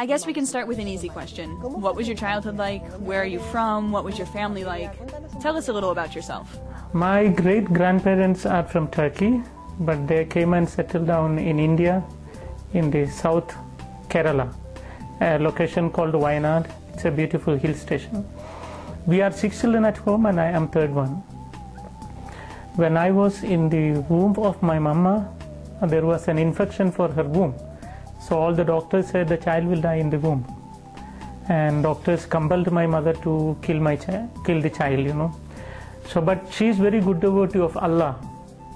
I guess we can start with an easy question. What was your childhood like? Where are you from? What was your family like? Tell us a little about yourself. My great grandparents are from Turkey, but they came and settled down in India, in the South Kerala, a location called Wayanad. It's a beautiful hill station. We are six children at home, and I am third one. When I was in the womb of my mama, there was an infection for her womb. So all the doctors said the child will die in the womb. And doctors compelled my mother to kill my child, kill the child, you know. So, but she is very good devotee of Allah,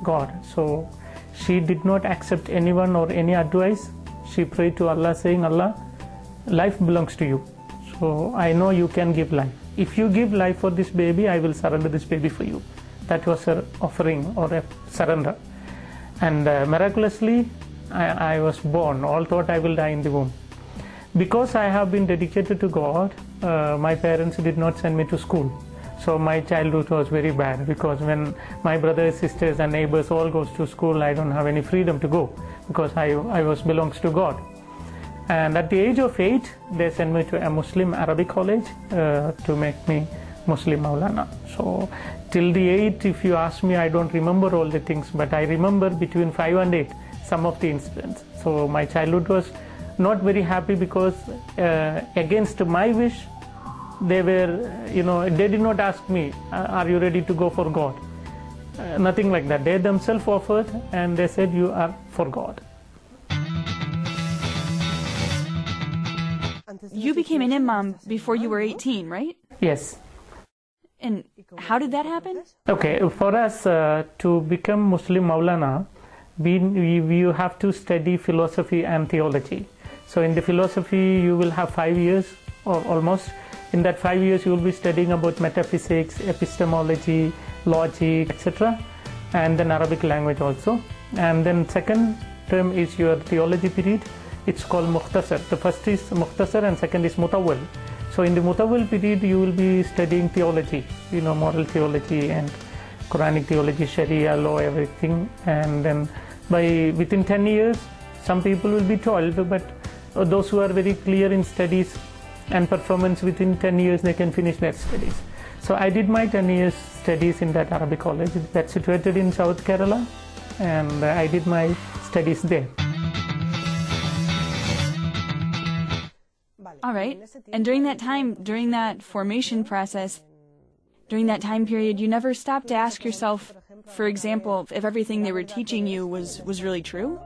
God. So she did not accept anyone or any advice. She prayed to Allah, saying, Allah, life belongs to you. So I know you can give life. If you give life for this baby, I will surrender this baby for you. That was her offering or a surrender. And uh, miraculously, I, I was born. All thought I will die in the womb. Because I have been dedicated to God, uh, my parents did not send me to school. So my childhood was very bad because when my brothers, sisters, and neighbors all goes to school, I don't have any freedom to go because I, I was belongs to God. And at the age of eight, they sent me to a Muslim Arabic college uh, to make me Muslim Maulana. So till the eight, if you ask me, I don't remember all the things, but I remember between five and eight some of the incidents. So my childhood was not very happy because uh, against my wish, they were, you know, they did not ask me, are you ready to go for God? Uh, nothing like that. They themselves offered and they said, you are for God. You became an imam before you were 18, right? Yes. And how did that happen? Okay, for us uh, to become Muslim Maulana, we, we, you have to study philosophy and theology. So in the philosophy, you will have five years or almost. In that five years, you will be studying about metaphysics, epistemology, logic, etc., and then Arabic language also. And then second term is your theology period. It's called Mukhtasar. The first is Mukhtasar and second is Mutawwal. So in the Mutawwal period, you will be studying theology, you know, moral theology and Quranic theology, Sharia law, everything. And then by within 10 years, some people will be 12, but uh, those who are very clear in studies and performance within 10 years, they can finish their studies. So I did my 10 years studies in that Arabic college that's situated in South Kerala, and uh, I did my studies there. All right. And during that time, during that formation process, during that time period, you never stopped to ask yourself, for example, if everything they were teaching you was, was really true?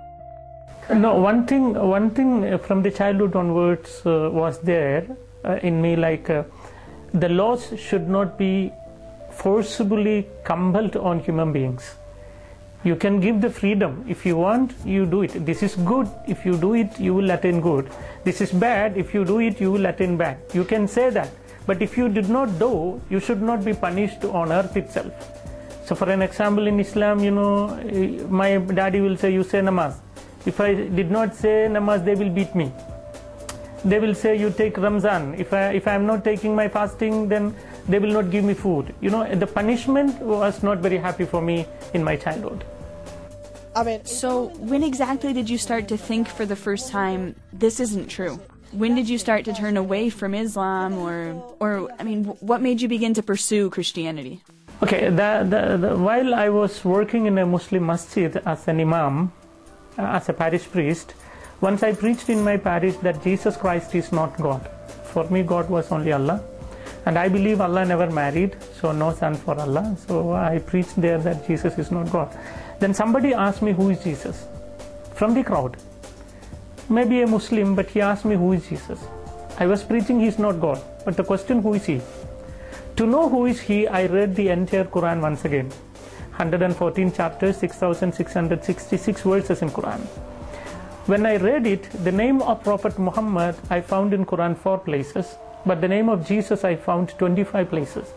No, one thing, one thing from the childhood onwards uh, was there uh, in me like uh, the laws should not be forcibly compelled on human beings. You can give the freedom. If you want, you do it. This is good. If you do it, you will attain good. This is bad. If you do it, you will attain bad. You can say that. But if you did not do, you should not be punished on earth itself. So, for an example, in Islam, you know, eh, my daddy will say, You say namaz. If I did not say namaz, they will beat me. They will say, You take Ramzan. If I, if I am not taking my fasting, then they will not give me food. You know, the punishment was not very happy for me in my childhood. So, when exactly did you start to think for the first time, this isn't true? When did you start to turn away from Islam, or, or I mean, what made you begin to pursue Christianity? Okay, the, the, the, while I was working in a Muslim masjid as an imam, uh, as a parish priest, once I preached in my parish that Jesus Christ is not God. For me, God was only Allah. And I believe Allah never married, so no son for Allah. So I preached there that Jesus is not God. Then somebody asked me, Who is Jesus? From the crowd. Maybe a Muslim, but he asked me, Who is Jesus? I was preaching, He is not God. But the question, Who is He? To know who is He, I read the entire Quran once again. 114 chapters, 6666 verses in Quran. When I read it, the name of Prophet Muhammad I found in Quran four places, but the name of Jesus I found 25 places.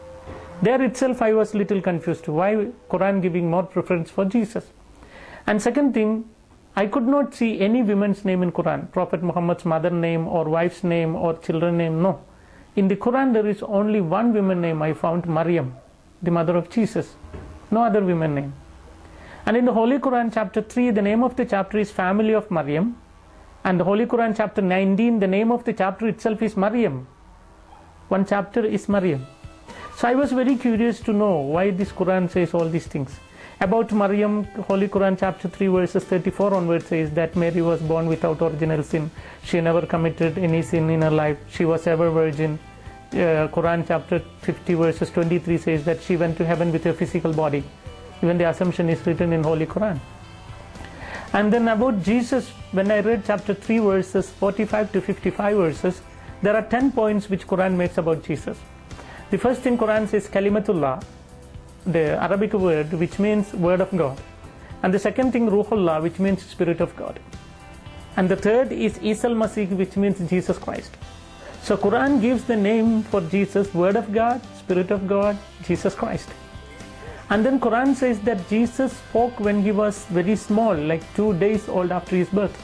There itself I was little confused. Why Quran giving more preference for Jesus? And second thing, I could not see any woman's name in Quran. Prophet Muhammad's mother name or wife's name or children name, no. In the Quran there is only one woman name I found, Maryam, the mother of Jesus. No other woman name. And in the Holy Quran chapter 3, the name of the chapter is Family of Maryam. And the Holy Quran, chapter 19, the name of the chapter itself is Maryam. One chapter is Maryam. So I was very curious to know why this Quran says all these things. About Maryam, Holy Quran chapter 3 verses 34 onwards says that Mary was born without original sin. She never committed any sin in her life. She was ever virgin. Uh, Quran chapter 50 verses 23 says that she went to heaven with her physical body. Even the assumption is written in Holy Quran. And then about Jesus, when I read chapter 3 verses 45 to 55 verses, there are 10 points which Quran makes about Jesus. The first in Quran says Kalimatullah, the Arabic word which means word of God. And the second thing Ruhullah which means spirit of God. And the third is Isal Masih which means Jesus Christ. So Quran gives the name for Jesus word of God, spirit of God, Jesus Christ. And then Quran says that Jesus spoke when he was very small, like 2 days old after his birth.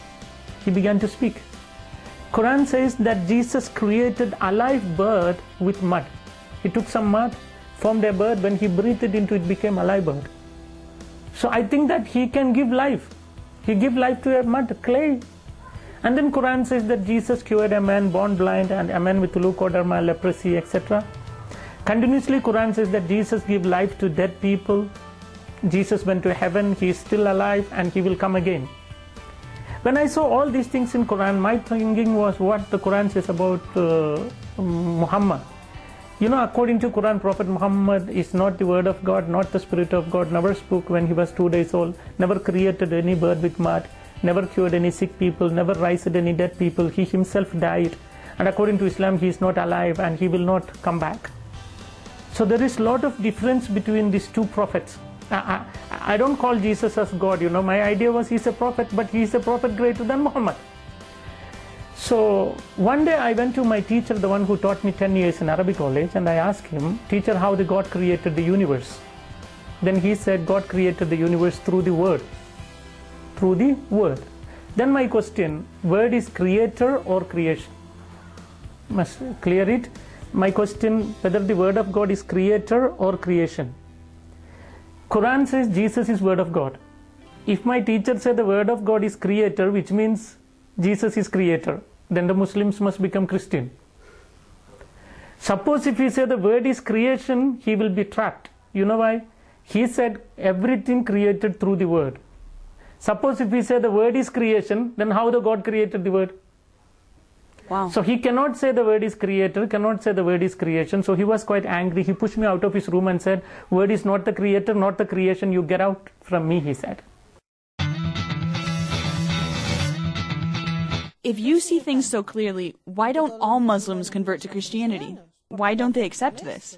He began to speak. Quran says that Jesus created a live bird with mud. He took some mud formed a bird, when he breathed into it became a live bird. So I think that he can give life. He give life to a mud, clay. And then Quran says that Jesus cured a man born blind and a man with leukoderma, leprosy, etc. Continuously Quran says that Jesus give life to dead people. Jesus went to heaven, he is still alive and he will come again. When I saw all these things in Quran, my thinking was what the Quran says about uh, Muhammad. You know, according to Quran, Prophet Muhammad is not the word of God, not the spirit of God, never spoke when he was two days old, never created any bird with mud, never cured any sick people, never raised any dead people. He himself died. And according to Islam, he is not alive and he will not come back. So there is a lot of difference between these two prophets. I, I, I don't call Jesus as God, you know. My idea was he's a prophet, but he's a prophet greater than Muhammad. So one day I went to my teacher, the one who taught me 10 years in Arabic college, and I asked him, Teacher, how the God created the universe? Then he said, God created the universe through the word. Through the word. Then my question, word is creator or creation? Must clear it. My question, whether the word of God is creator or creation. Quran says Jesus is word of God. If my teacher said the word of God is creator, which means Jesus is creator, then the Muslims must become Christian. Suppose if we say the word is creation, he will be trapped. You know why? He said everything created through the word. Suppose if we say the word is creation, then how the God created the word? Wow. So he cannot say the word is creator, cannot say the word is creation. So he was quite angry. He pushed me out of his room and said, Word is not the creator, not the creation. You get out from me, he said. If you see things so clearly, why don't all Muslims convert to Christianity? Why don't they accept this?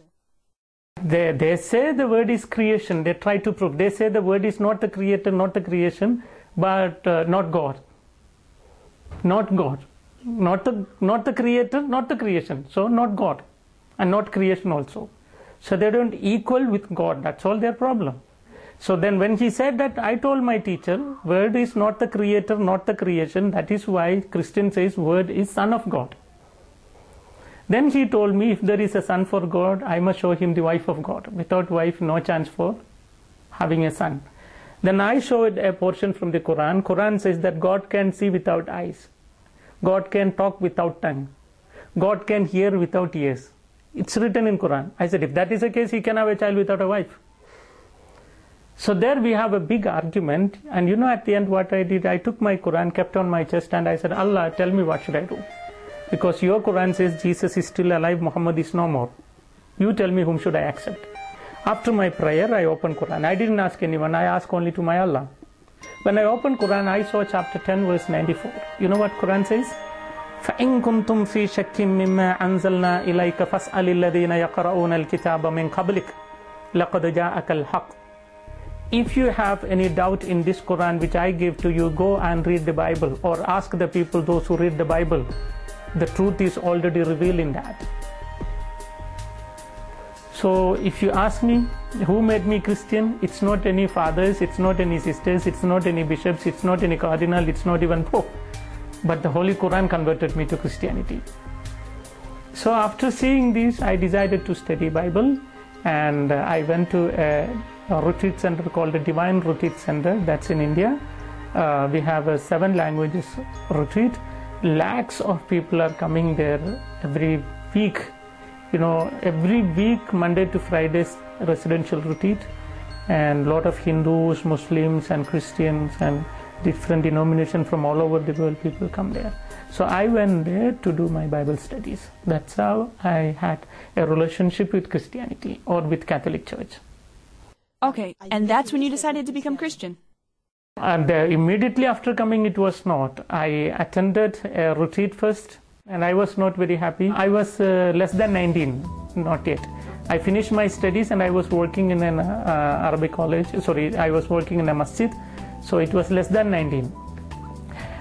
They, they say the word is creation. They try to prove. They say the word is not the creator, not the creation, but uh, not God. Not God. Not the, not the creator, not the creation. So not God. And not creation also. So they don't equal with God. That's all their problem. So then when he said that, I told my teacher, word is not the creator, not the creation. That is why Christian says word is son of God. Then he told me if there is a son for God, I must show him the wife of God. Without wife, no chance for having a son. Then I showed a portion from the Quran. Quran says that God can see without eyes. God can talk without tongue. God can hear without ears. It's written in Quran. I said, if that is the case, he can have a child without a wife. So there we have a big argument, and you know at the end what I did? I took my Quran, kept on my chest, and I said, Allah, tell me what should I do? Because your Quran says Jesus is still alive, Muhammad is no more. You tell me whom should I accept? After my prayer, I opened Quran. I didn't ask anyone, I asked only to my Allah. When I opened Quran, I saw chapter 10, verse 94. You know what Quran says? فإن كنتم في شك مما أنزلنا إليك فاسأل الذين يقرؤون الكتاب من قبلك لقد جاءك الحق if you have any doubt in this Quran which I give to you, go and read the Bible or ask the people, those who read the Bible. The truth is already revealed in that. So if you ask me who made me Christian, it's not any fathers, it's not any sisters, it's not any bishops, it's not any cardinal, it's not even Pope. But the Holy Quran converted me to Christianity. So after seeing this, I decided to study Bible and uh, I went to a a retreat center called the Divine Retreat Center, that's in India. Uh, we have a seven languages retreat. Lakhs of people are coming there every week. You know, every week, Monday to Fridays, residential retreat, and a lot of Hindus, Muslims, and Christians, and different denominations from all over the world. People come there. So I went there to do my Bible studies. That's how I had a relationship with Christianity or with Catholic Church. Okay, and that's when you decided to become Christian. And uh, immediately after coming, it was not. I attended a retreat first, and I was not very happy. I was uh, less than 19, not yet. I finished my studies and I was working in an uh, Arabic college. Sorry, I was working in a masjid, so it was less than 19.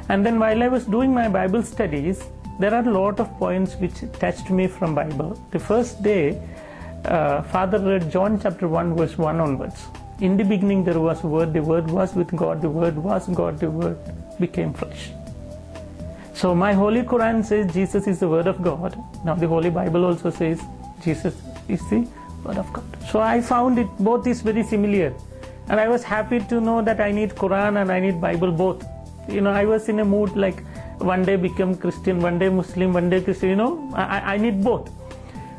And then while I was doing my Bible studies, there are a lot of points which touched me from Bible. The first day, uh, Father read John chapter 1 verse 1 onwards. In the beginning there was word, the word was with God, the word was God, the word became flesh. So my Holy Quran says Jesus is the word of God. Now the Holy Bible also says Jesus is the word of God. So I found it both is very similar. And I was happy to know that I need Quran and I need Bible both. You know, I was in a mood like one day become Christian, one day Muslim, one day Christian, you know, I, I need both.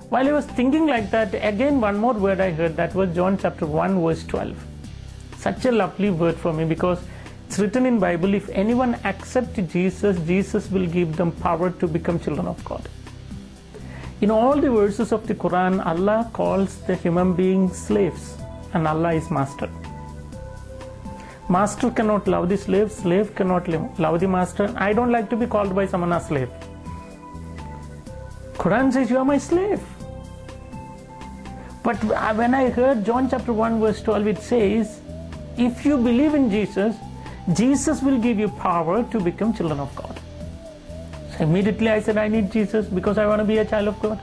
While I was thinking like that, again one more word I heard that was John chapter 1 verse 12. Such a lovely word for me because it's written in Bible if anyone accepts Jesus, Jesus will give them power to become children of God. In all the verses of the Quran, Allah calls the human beings slaves and Allah is master. Master cannot love the slave, slave cannot love the master. I don't like to be called by someone a slave. Quran says you are my slave. But when I heard John chapter 1 verse 12 it says if you believe in Jesus, Jesus will give you power to become children of God. So immediately I said I need Jesus because I want to be a child of God.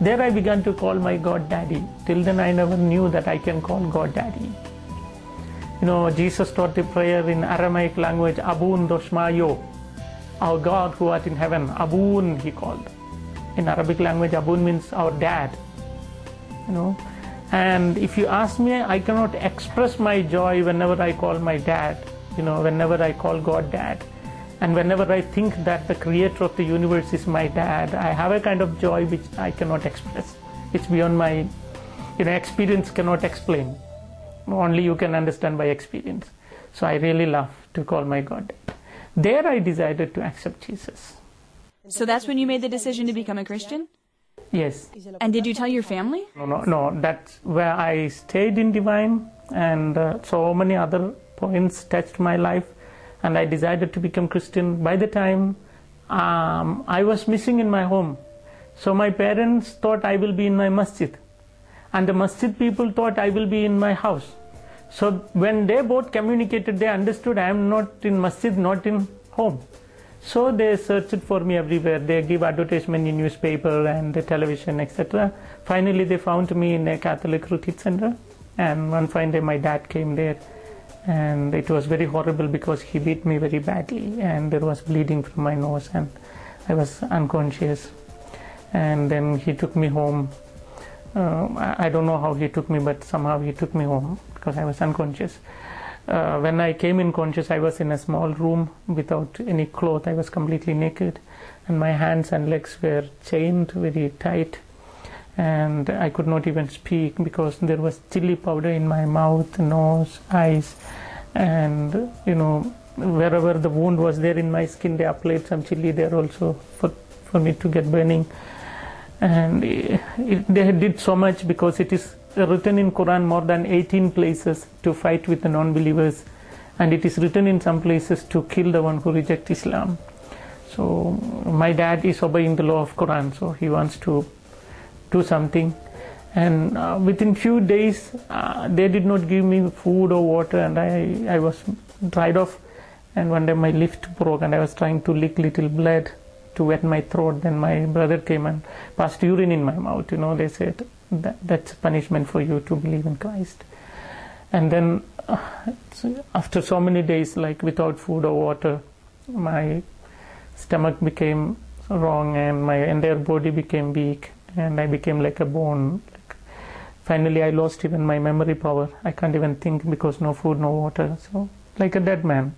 There I began to call my God Daddy. Till then I never knew that I can call God Daddy. You know, Jesus taught the prayer in Aramaic language, Abun Doshmayo, our God who art in heaven. Abun, he called. In Arabic language, Abun means our dad. You know, and if you ask me, I cannot express my joy whenever I call my dad. You know, whenever I call God dad. And whenever I think that the creator of the universe is my dad, I have a kind of joy which I cannot express. It's beyond my, you know, experience cannot explain only you can understand by experience. So I really love to call my God. dad. There I decided to accept Jesus. So that's when you made the decision to become a Christian? Yes. And did you tell your family? No, no, no. That's where I stayed in Divine, and uh, so many other points touched my life, and I decided to become Christian. By the time um, I was missing in my home, so my parents thought I will be in my masjid, and the masjid people thought I will be in my house. So when they both communicated, they understood I am not in masjid, not in home. So they searched for me everywhere. They give advertisement in newspaper and the television, etc. Finally, they found me in a Catholic retreat center. And one fine day, my dad came there, and it was very horrible because he beat me very badly, and there was bleeding from my nose, and I was unconscious. And then he took me home. Uh, I don't know how he took me, but somehow he took me home because I was unconscious. Uh, when I came in conscious, I was in a small room without any cloth. I was completely naked, and my hands and legs were chained very tight, and I could not even speak because there was chili powder in my mouth, nose, eyes, and you know wherever the wound was there in my skin, they applied some chili there also for for me to get burning, and it, it, they did so much because it is written in Quran more than 18 places to fight with the non-believers and it is written in some places to kill the one who rejects Islam. So my dad is obeying the law of Quran so he wants to do something. And uh, within few days uh, they did not give me food or water and I, I was dried off. And one day my lift broke and I was trying to lick little blood to wet my throat then my brother came and passed urine in my mouth you know they said that, that's punishment for you to believe in Christ. And then uh, after so many days, like without food or water, my stomach became wrong and my entire body became weak and I became like a bone. Like finally, I lost even my memory power. I can't even think because no food, no water. So, like a dead man.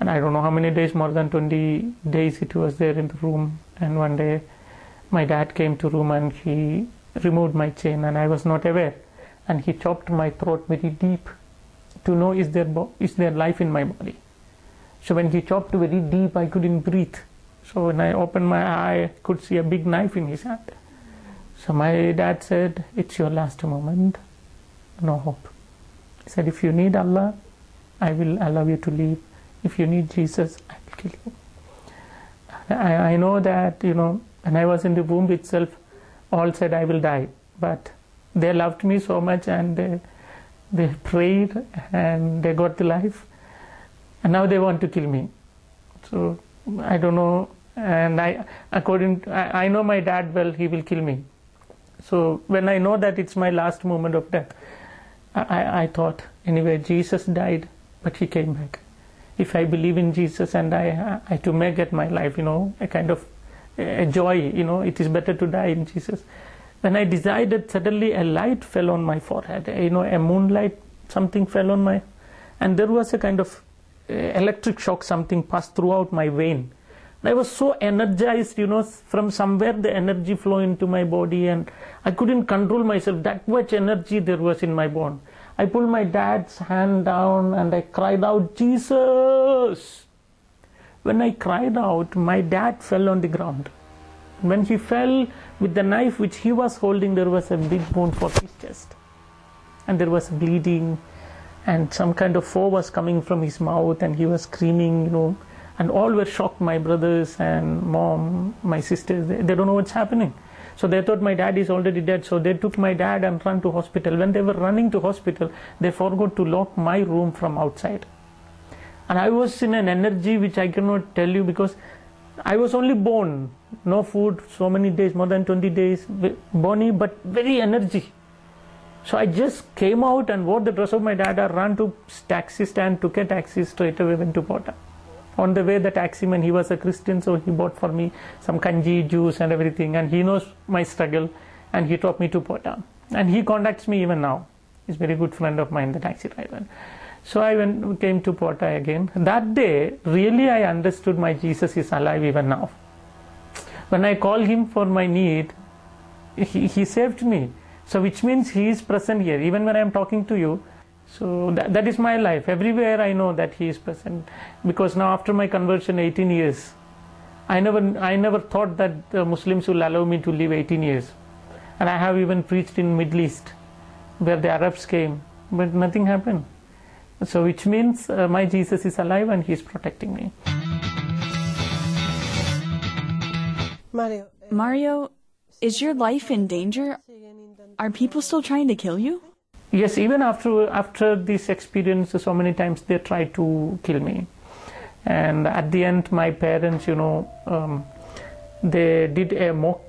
And I don't know how many days, more than 20 days it was there in the room. And one day my dad came to room and he removed my chain and I was not aware. And he chopped my throat very deep to know is there, is there life in my body. So when he chopped very deep, I couldn't breathe. So when I opened my eye, I could see a big knife in his hand. So my dad said, It's your last moment, no hope. He said, If you need Allah, I will allow you to leave. If you need Jesus, I will kill you. I, I know that, you know, when I was in the womb itself, all said I will die. But they loved me so much and they, they prayed and they got the life. And now they want to kill me. So I don't know and I, according, to, I, I know my dad well. He will kill me. So when I know that it's my last moment of death, I, I thought, anyway, Jesus died, but he came back. If I believe in Jesus and I, I to make it my life, you know, a kind of a joy, you know, it is better to die in Jesus. When I decided, suddenly a light fell on my forehead, you know, a moonlight, something fell on my, and there was a kind of electric shock, something passed throughout my vein I was so energized, you know, from somewhere the energy flow into my body and I couldn't control myself. That much energy there was in my bone. I pulled my dad's hand down and I cried out, Jesus! When I cried out, my dad fell on the ground. When he fell with the knife which he was holding, there was a big wound for his chest. And there was bleeding and some kind of foam was coming from his mouth and he was screaming, you know and all were shocked my brothers and mom my sisters they, they, don't know what's happening so they thought my dad is already dead. So they took my dad and ran to hospital. When they were running to hospital they forgot to lock my room from outside. And i was in an energy which i cannot tell you because i was only born. No food so many days more than 20 days bony but very energy. So I just came out and wore the dress of my dad. I ran to taxi stand, took a taxi straight away went to Potta on the way the taximan he was a christian so he bought for me some kanji juice and everything. And he knows my struggle and he taught me to Potta and he contacts me even now. He's a very good friend of mine the taxi driver. So i went came to Potta again. That day really i understood my jesus is alive even now. When i call him for my need he, he saved me. So which means he is present here. Even when i am talking to you so that, that is my life. Everywhere I know that He is present. Because now after my conversion, 18 years, I never, I never thought that the Muslims will allow me to live 18 years. And I have even preached in Middle East, where the Arabs came, but nothing happened. So which means uh, my Jesus is alive and He is protecting me. Mario, Mario, is your life in danger? Are people still trying to kill you? Yes, even after after this experience, so many times they tried to kill me, and at the end, my parents, you know, um, they did a mock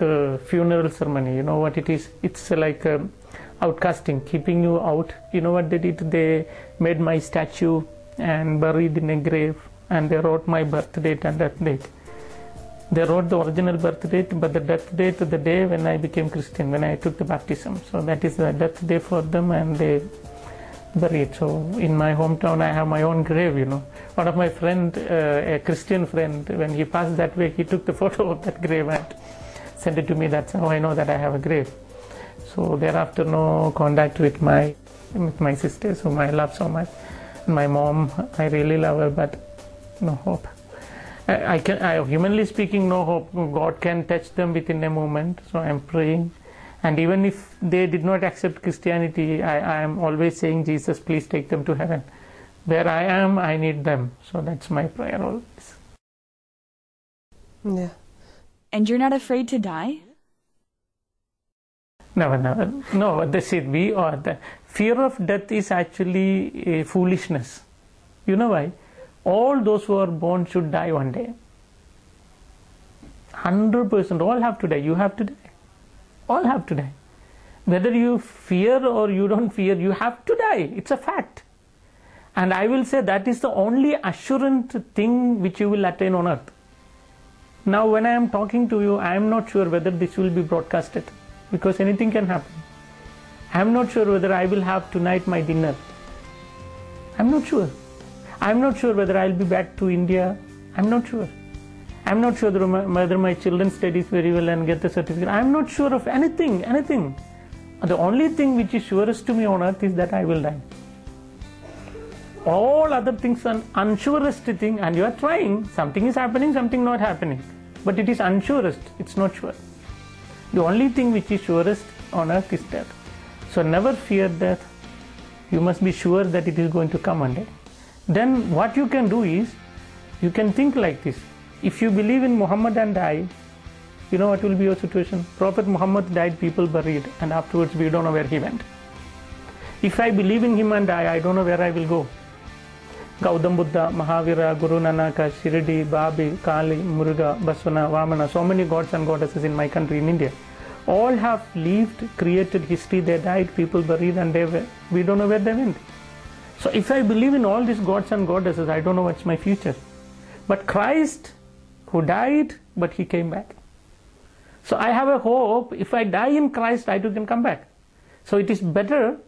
uh, funeral ceremony. You know what it is? It's like um, outcasting, keeping you out. You know what they did? They made my statue and buried in a grave, and they wrote my birth date and death date they wrote the original birth date, but the death date, the day when I became Christian, when I took the baptism. So that is the death day for them, and they buried. So in my hometown, I have my own grave. You know, one of my friend, uh, a Christian friend, when he passed that way, he took the photo of that grave and sent it to me. That's how I know that I have a grave. So thereafter, no contact with my with my sisters, whom I love so much. My mom, I really love her, but no hope. I can, I, humanly speaking, no hope. God can touch them within a moment. So I'm praying. And even if they did not accept Christianity, I, I am always saying, Jesus, please take them to heaven. Where I am, I need them. So that's my prayer always. Yeah. And you're not afraid to die? Never, never. No, that's it. We are the fear of death is actually a foolishness. You know why? All those who are born should die one day. 100% all have to die. You have to die. All have to die. Whether you fear or you don't fear, you have to die. It's a fact. And I will say that is the only assurance thing which you will attain on earth. Now, when I am talking to you, I am not sure whether this will be broadcasted because anything can happen. I am not sure whether I will have tonight my dinner. I am not sure. I'm not sure whether I'll be back to India. I'm not sure. I'm not sure whether my children studies very well and get the certificate. I'm not sure of anything, anything. The only thing which is surest to me on earth is that I will die. All other things are unsurest thing, and you are trying. Something is happening, something not happening. But it is unsurest, it's not sure. The only thing which is surest on earth is death. So never fear death. You must be sure that it is going to come one day. Then what you can do is, you can think like this. If you believe in Muhammad and die, you know what will be your situation? Prophet Muhammad died, people buried, and afterwards we don't know where he went. If I believe in him and die, I don't know where I will go. Gautam Buddha, Mahavira, Guru Nanaka, Shirdi, Babi, Kali, Muruga, Baswana, Vamana, so many gods and goddesses in my country, in India. All have lived, created history, they died, people buried, and they were, we don't know where they went. So if I believe in all these gods and goddesses, I don't know what's my future. But Christ, who died, but he came back. So I have a hope if I die in Christ, I too can come back. So it is better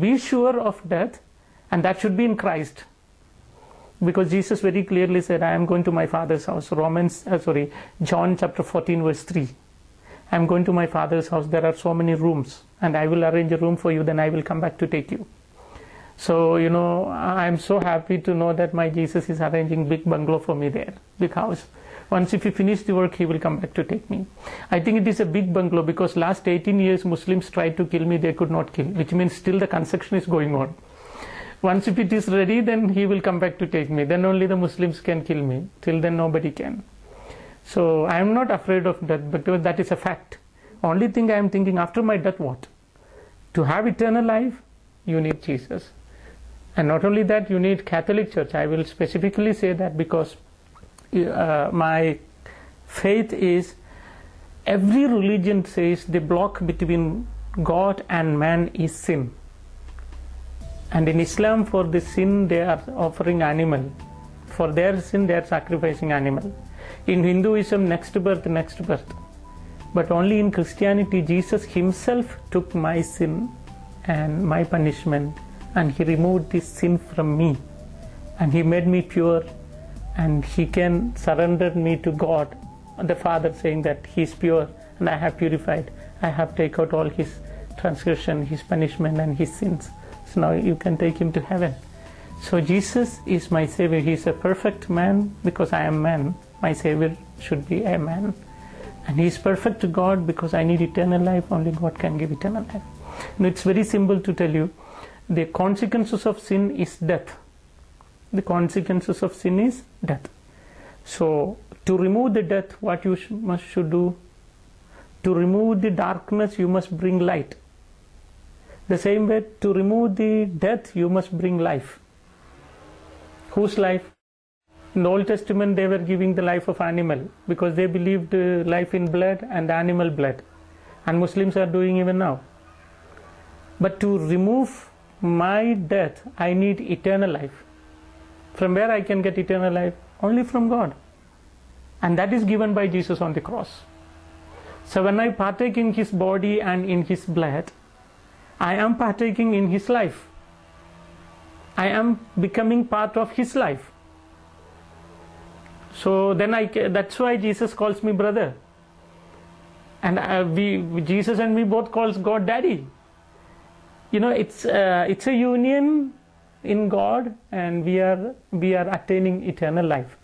be sure of death, and that should be in Christ. Because Jesus very clearly said, I am going to my Father's house. Romans, uh, sorry, John chapter 14, verse 3. I am going to my Father's house. There are so many rooms, and I will arrange a room for you, then I will come back to take you. So, you know, I'm so happy to know that my Jesus is arranging big bungalow for me there, big house. Once if he finish the work, he will come back to take me. I think it is a big bungalow because last 18 years Muslims tried to kill me, they could not kill, which means still the construction is going on. Once if it is ready, then he will come back to take me. Then only the Muslims can kill me. Till then nobody can. So I am not afraid of death because that is a fact. Only thing I am thinking after my death what? To have eternal life, you need Jesus. And not only that, you need Catholic Church. I will specifically say that because uh, my faith is every religion says the block between God and man is sin. And in Islam, for the sin, they are offering animal. For their sin, they are sacrificing animal. In Hinduism, next birth, next birth. But only in Christianity, Jesus Himself took my sin and my punishment, and He removed this sin from me, and He made me pure and he can surrender me to God, the Father saying that he is pure and I have purified. I have taken out all his transgression, his punishment, and his sins. So now you can take him to heaven. So Jesus is my Savior. He is a perfect man because I am man. My Savior should be a man. And he is perfect to God because I need eternal life. Only God can give eternal life. Now it's very simple to tell you the consequences of sin is death the consequences of sin is death. So, to remove the death, what you sh- must should do? To remove the darkness, you must bring light. The same way, to remove the death, you must bring life. Whose life? In the Old Testament, they were giving the life of animal because they believed uh, life in blood and animal blood. And Muslims are doing even now. But to remove my death, I need eternal life. From where I can get eternal life? Only from God. And that is given by Jesus on the cross. So when I partake in His body and in His blood, I am partaking in His life. I am becoming part of His life. So then I, that's why Jesus calls me brother. And uh, we, Jesus and me both calls God daddy. You know, it's, uh, it's a union in God and we are we are attaining eternal life.